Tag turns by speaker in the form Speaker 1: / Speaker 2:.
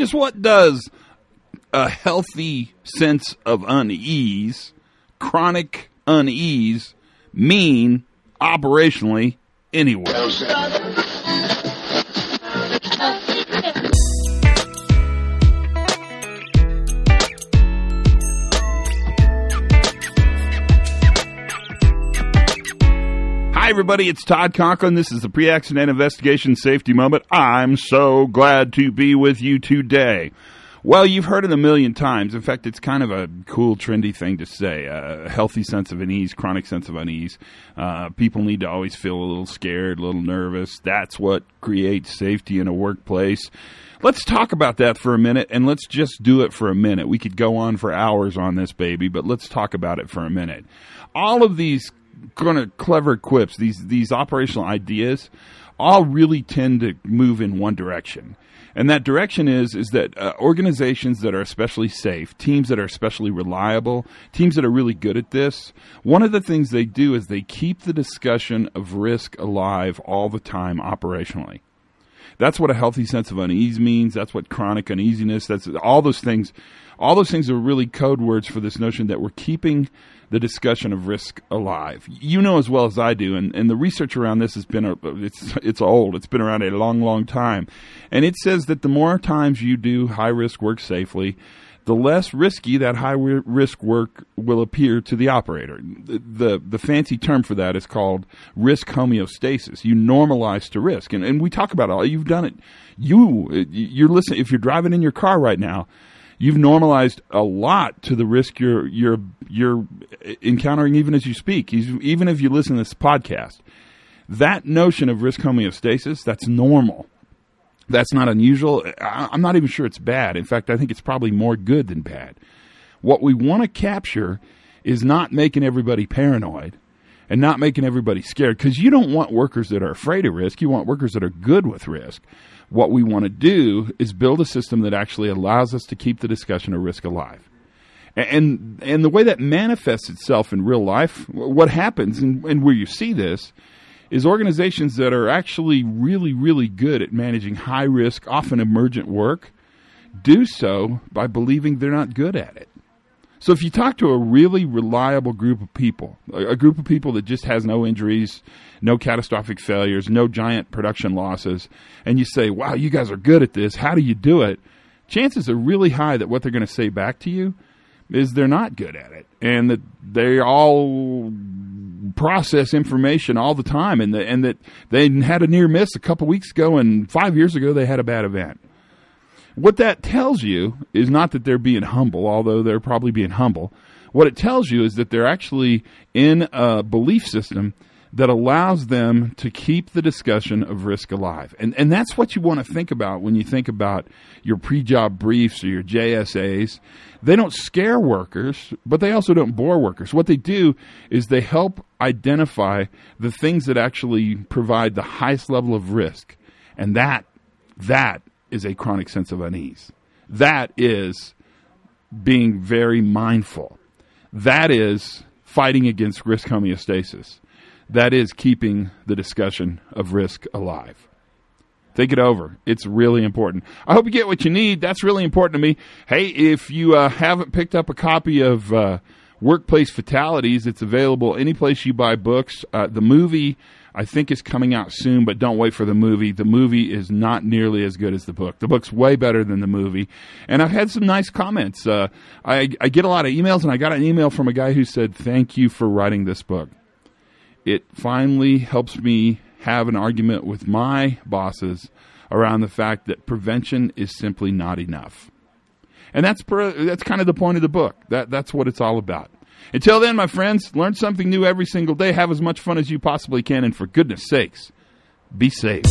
Speaker 1: Just what does a healthy sense of unease, chronic unease, mean operationally anyway? Hi, everybody. It's Todd Conklin. This is the pre accident investigation safety moment. I'm so glad to be with you today. Well, you've heard it a million times. In fact, it's kind of a cool, trendy thing to say. A healthy sense of unease, chronic sense of unease. Uh, people need to always feel a little scared, a little nervous. That's what creates safety in a workplace. Let's talk about that for a minute, and let's just do it for a minute. We could go on for hours on this baby, but let's talk about it for a minute. All of these kind of clever quips, these these operational ideas, all really tend to move in one direction. And that direction is is that uh, organizations that are especially safe, teams that are especially reliable, teams that are really good at this, one of the things they do is they keep the discussion of risk alive all the time operationally. That's what a healthy sense of unease means. That's what chronic uneasiness. That's all those things. All those things are really code words for this notion that we're keeping the discussion of risk alive. You know as well as I do, and, and the research around this has been a, it's it's old. It's been around a long, long time, and it says that the more times you do high risk work safely, the less risky that high risk work will appear to the operator. The, the, the fancy term for that is called risk homeostasis. You normalize to risk, and and we talk about it. You've done it. You you're listening. If you're driving in your car right now, you've normalized a lot to the risk you're you're you're encountering even as you speak, even if you listen to this podcast. That notion of risk homeostasis, that's normal. That's not unusual. I'm not even sure it's bad. In fact, I think it's probably more good than bad. What we want to capture is not making everybody paranoid and not making everybody scared because you don't want workers that are afraid of risk. You want workers that are good with risk. What we want to do is build a system that actually allows us to keep the discussion of risk alive. And and the way that manifests itself in real life, what happens and, and where you see this is organizations that are actually really, really good at managing high risk, often emergent work, do so by believing they're not good at it. So if you talk to a really reliable group of people, a group of people that just has no injuries, no catastrophic failures, no giant production losses, and you say, wow, you guys are good at this. How do you do it? Chances are really high that what they're going to say back to you is they're not good at it and that they all process information all the time and, the, and that they had a near miss a couple weeks ago and five years ago they had a bad event. What that tells you is not that they're being humble, although they're probably being humble. What it tells you is that they're actually in a belief system that allows them to keep the discussion of risk alive. And and that's what you want to think about when you think about your pre-job briefs or your JSAs. They don't scare workers, but they also don't bore workers. What they do is they help identify the things that actually provide the highest level of risk. And that that is a chronic sense of unease. That is being very mindful. That is fighting against risk homeostasis. That is keeping the discussion of risk alive. Think it over. It's really important. I hope you get what you need. That's really important to me. Hey, if you uh, haven't picked up a copy of uh, Workplace Fatalities, it's available any place you buy books. Uh, the movie I think is coming out soon, but don't wait for the movie. The movie is not nearly as good as the book. The book's way better than the movie. And I've had some nice comments. Uh, I, I get a lot of emails, and I got an email from a guy who said, Thank you for writing this book. It finally helps me have an argument with my bosses around the fact that prevention is simply not enough. And that's per, that's kind of the point of the book. That that's what it's all about. Until then, my friends, learn something new every single day. Have as much fun as you possibly can. And for goodness sakes, be safe.